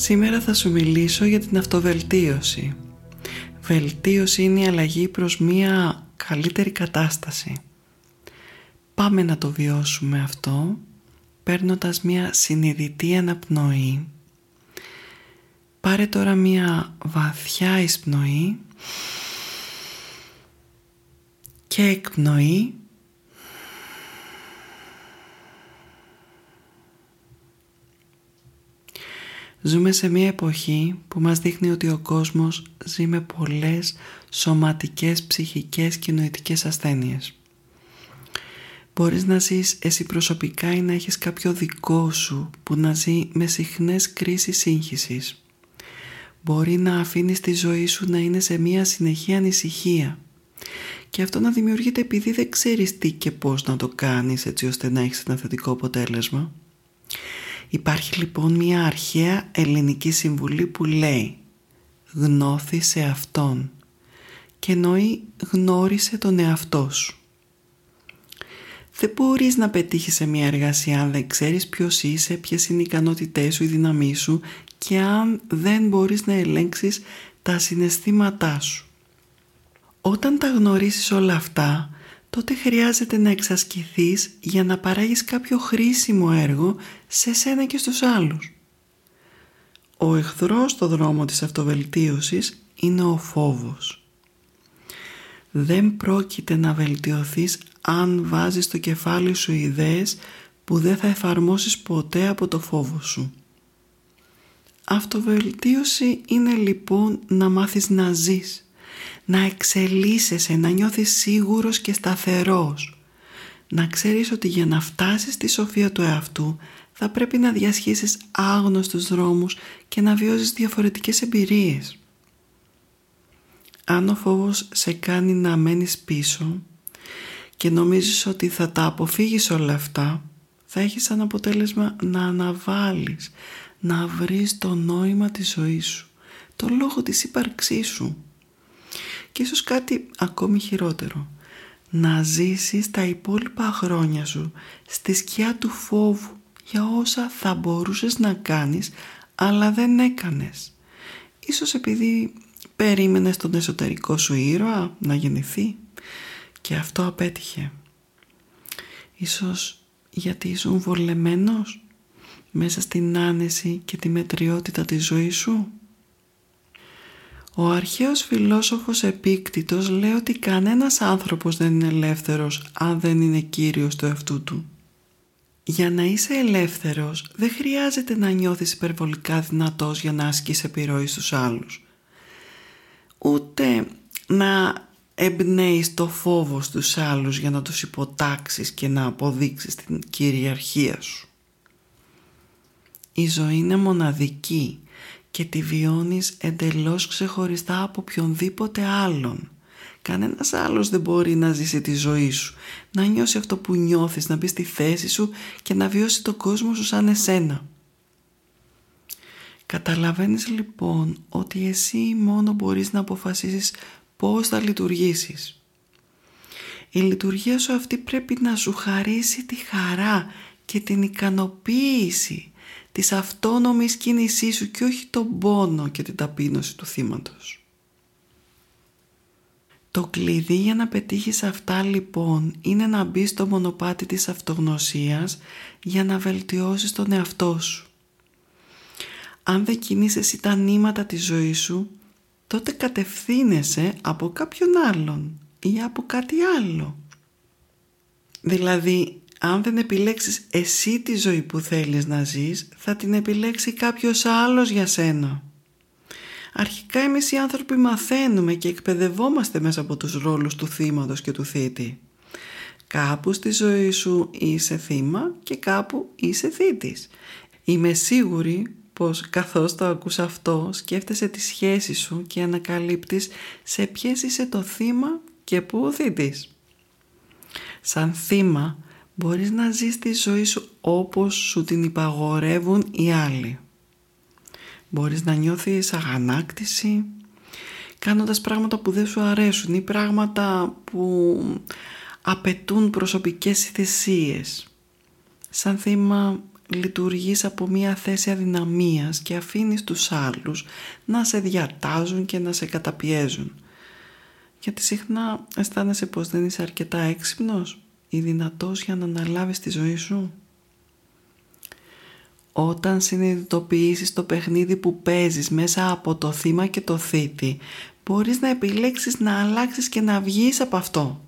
Σήμερα θα σου μιλήσω για την αυτοβελτίωση. Βελτίωση είναι η αλλαγή προς μία καλύτερη κατάσταση. Πάμε να το βιώσουμε αυτό παίρνοντας μία συνειδητή αναπνοή. Πάρε τώρα μία βαθιά εισπνοή και εκπνοή Ζούμε σε μια εποχή που μας δείχνει ότι ο κόσμος ζει με πολλές σωματικές, ψυχικές και νοητικές ασθένειες. Μπορείς να ζεις εσύ προσωπικά ή να έχεις κάποιο δικό σου που να ζει με συχνές κρίσεις σύγχυσης. Μπορεί να αφήνεις τη ζωή σου να είναι σε μια συνεχή ανησυχία και αυτό να δημιουργείται επειδή δεν ξέρεις τι και πώς να το κάνεις έτσι ώστε να έχεις ένα θετικό αποτέλεσμα. Υπάρχει λοιπόν μια αρχαία ελληνική συμβουλή που λέει «Γνώθησε Αυτόν» και εννοεί «γνώρισε τον εαυτό σου». Δεν μπορείς να πετύχεις σε μια εργασία αν δεν ξέρεις ποιος είσαι, ποιες είναι οι ικανότητές σου, οι δυναμή σου και αν δεν μπορείς να ελέγξεις τα συναισθήματά σου. Όταν τα γνωρίσεις όλα αυτά, τότε χρειάζεται να εξασκηθείς για να παράγεις κάποιο χρήσιμο έργο σε σένα και στους άλλους. Ο εχθρός στο δρόμο της αυτοβελτίωσης είναι ο φόβος. Δεν πρόκειται να βελτιωθείς αν βάζεις στο κεφάλι σου ιδέες που δεν θα εφαρμόσεις ποτέ από το φόβο σου. Αυτοβελτίωση είναι λοιπόν να μάθεις να ζεις να εξελίσσεσαι, να νιώθεις σίγουρος και σταθερός. Να ξέρεις ότι για να φτάσεις στη σοφία του εαυτού θα πρέπει να διασχίσεις άγνωστους δρόμους και να βιώσεις διαφορετικές εμπειρίες. Αν ο φόβος σε κάνει να μένεις πίσω και νομίζεις ότι θα τα αποφύγεις όλα αυτά, θα έχεις σαν αποτέλεσμα να αναβάλεις, να βρεις το νόημα της ζωής σου, το λόγο της ύπαρξής σου και ίσως κάτι ακόμη χειρότερο. Να ζήσεις τα υπόλοιπα χρόνια σου στη σκιά του φόβου για όσα θα μπορούσες να κάνεις αλλά δεν έκανες. Ίσως επειδή περίμενες τον εσωτερικό σου ήρωα να γεννηθεί και αυτό απέτυχε. Ίσως γιατί ήσουν βολεμένος μέσα στην άνεση και τη μετριότητα της ζωής σου. Ο αρχαίος φιλόσοφος Επίκτητος λέει ότι κανένας άνθρωπος δεν είναι ελεύθερος αν δεν είναι κύριος του εαυτού του. Για να είσαι ελεύθερος δεν χρειάζεται να νιώθεις υπερβολικά δυνατός για να ασκείς επιρροή στους άλλους. Ούτε να εμπνέεις το φόβο στους άλλους για να τους υποτάξεις και να αποδείξεις την κυριαρχία σου. Η ζωή είναι μοναδική και τη βιώνεις εντελώς ξεχωριστά από οποιονδήποτε άλλον. Κανένας άλλος δεν μπορεί να ζήσει τη ζωή σου, να νιώσει αυτό που νιώθεις, να μπει στη θέση σου και να βιώσει το κόσμο σου σαν εσένα. Καταλαβαίνεις λοιπόν ότι εσύ μόνο μπορείς να αποφασίσεις πώς θα λειτουργήσεις. Η λειτουργία σου αυτή πρέπει να σου χαρίσει τη χαρά και την ικανοποίηση της αυτόνομης κίνησής σου και όχι τον πόνο και την ταπείνωση του θύματος. Το κλειδί για να πετύχεις αυτά λοιπόν είναι να μπει στο μονοπάτι της αυτογνωσίας για να βελτιώσεις τον εαυτό σου. Αν δεν κινείσαι τα νήματα της ζωής σου, τότε κατευθύνεσαι από κάποιον άλλον ή από κάτι άλλο. Δηλαδή αν δεν επιλέξεις εσύ τη ζωή που θέλεις να ζεις, θα την επιλέξει κάποιος άλλος για σένα. Αρχικά εμείς οι άνθρωποι μαθαίνουμε και εκπαιδευόμαστε μέσα από τους ρόλους του θύματος και του θήτη. Κάπου στη ζωή σου είσαι θύμα και κάπου είσαι θήτης. Είμαι σίγουρη πως καθώς το ακούς αυτό σκέφτεσαι τη σχέση σου και ανακαλύπτεις σε ποιες είσαι το θύμα και πού ο θήτης. Σαν θύμα μπορείς να ζεις τη ζωή σου όπως σου την υπαγορεύουν οι άλλοι. Μπορείς να νιώθεις αγανάκτηση κάνοντας πράγματα που δεν σου αρέσουν ή πράγματα που απαιτούν προσωπικές θυσίες. Σαν θύμα λειτουργείς από μια θέση αδυναμίας και αφήνεις τους άλλους να σε διατάζουν και να σε καταπιέζουν. Γιατί συχνά αισθάνεσαι πως δεν είσαι αρκετά έξυπνος ή δυνατός για να αναλάβεις τη ζωή σου; Όταν συνειδητοποιήσεις το παιχνίδι που παίζεις μέσα από το θύμα και το θήτη, μπορείς να επιλέξεις να αλλάξεις και να βγεις από αυτό.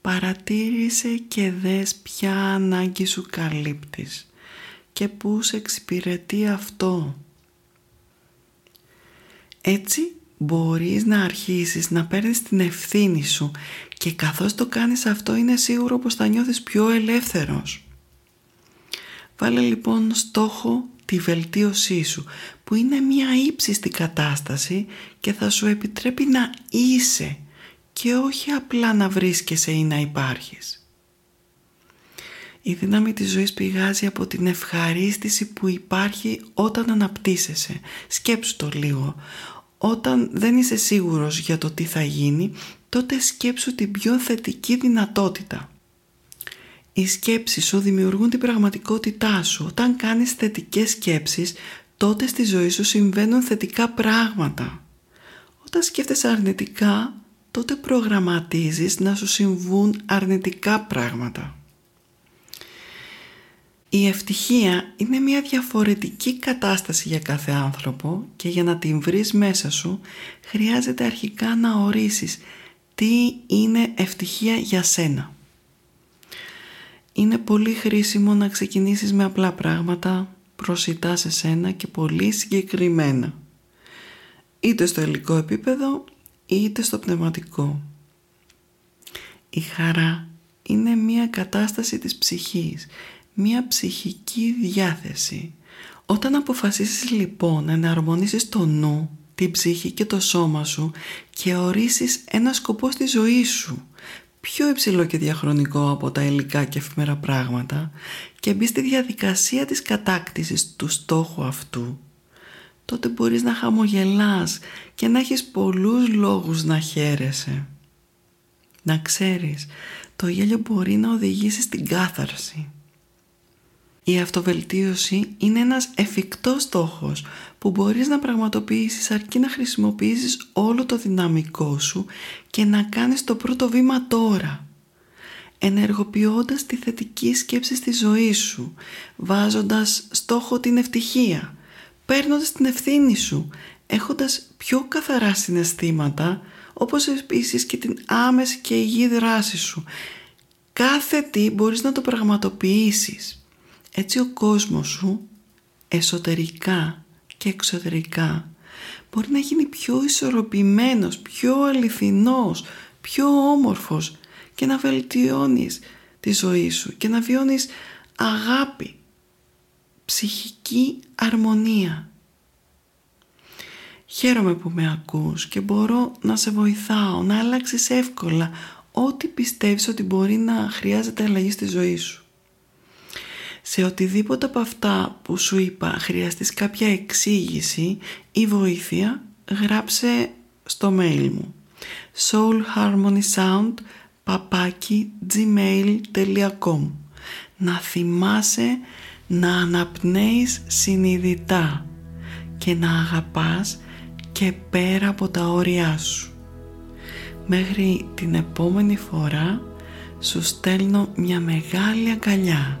Παρατήρησε και δες ποια ανάγκη σου καλύπτεις και πούς σε εξυπηρετεί αυτό. Έτσι μπορείς να αρχίσεις να παίρνεις την ευθύνη σου και καθώς το κάνεις αυτό είναι σίγουρο πως θα νιώθεις πιο ελεύθερος. Βάλε λοιπόν στόχο τη βελτίωσή σου που είναι μια ύψιστη κατάσταση και θα σου επιτρέπει να είσαι και όχι απλά να βρίσκεσαι ή να υπάρχεις. Η δύναμη της ζωής πηγάζει από την ευχαρίστηση που υπάρχει όταν αναπτύσσεσαι. Σκέψου το λίγο. Όταν δεν είσαι σίγουρος για το τι θα γίνει, τότε σκέψου την πιο θετική δυνατότητα. Οι σκέψεις σου δημιουργούν την πραγματικότητά σου. Όταν κάνεις θετικές σκέψεις, τότε στη ζωή σου συμβαίνουν θετικά πράγματα. Όταν σκέφτεσαι αρνητικά, τότε προγραμματίζεις να σου συμβούν αρνητικά πράγματα. Η ευτυχία είναι μια διαφορετική κατάσταση για κάθε άνθρωπο και για να την βρεις μέσα σου χρειάζεται αρχικά να ορίσεις τι είναι ευτυχία για σένα. Είναι πολύ χρήσιμο να ξεκινήσεις με απλά πράγματα προσιτά σε σένα και πολύ συγκεκριμένα. Είτε στο υλικό επίπεδο είτε στο πνευματικό. Η χαρά είναι μία κατάσταση της ψυχής, μία ψυχική διάθεση. Όταν αποφασίσεις λοιπόν να εναρμονίσεις το νου, την ψυχή και το σώμα σου και ορίσεις ένα σκοπό στη ζωή σου, πιο υψηλό και διαχρονικό από τα υλικά και εφημερά πράγματα και μπει στη διαδικασία της κατάκτησης του στόχου αυτού, τότε μπορείς να χαμογελάς και να έχεις πολλούς λόγους να χαίρεσαι. Να ξέρεις, το γέλιο μπορεί να οδηγήσει στην κάθαρση. Η αυτοβελτίωση είναι ένας εφικτός στόχος που μπορείς να πραγματοποιήσεις αρκεί να χρησιμοποιήσεις όλο το δυναμικό σου και να κάνεις το πρώτο βήμα τώρα ενεργοποιώντας τη θετική σκέψη στη ζωή σου, βάζοντας στόχο την ευτυχία, παίρνοντας την ευθύνη σου, έχοντας πιο καθαρά συναισθήματα, όπως επίσης και την άμεση και υγιή δράση σου. Κάθε τι μπορείς να το πραγματοποιήσεις. Έτσι ο κόσμος σου, εσωτερικά και εξωτερικά, μπορεί να γίνει πιο ισορροπημένος, πιο αληθινός, πιο όμορφος και να βελτιώνεις τη ζωή σου και να βιώνεις αγάπη, ψυχική αρμονία. Χαίρομαι που με ακούς και μπορώ να σε βοηθάω να αλλάξεις εύκολα ό,τι πιστεύεις ότι μπορεί να χρειάζεται αλλαγή στη ζωή σου. Σε οτιδήποτε από αυτά που σου είπα χρειαστείς κάποια εξήγηση ή βοήθεια, γράψε στο mail μου soulharmonysound.gmail.com Να θυμάσαι να αναπνέεις συνειδητά και να αγαπάς και πέρα από τα όρια σου. Μέχρι την επόμενη φορά σου στέλνω μια μεγάλη αγκαλιά.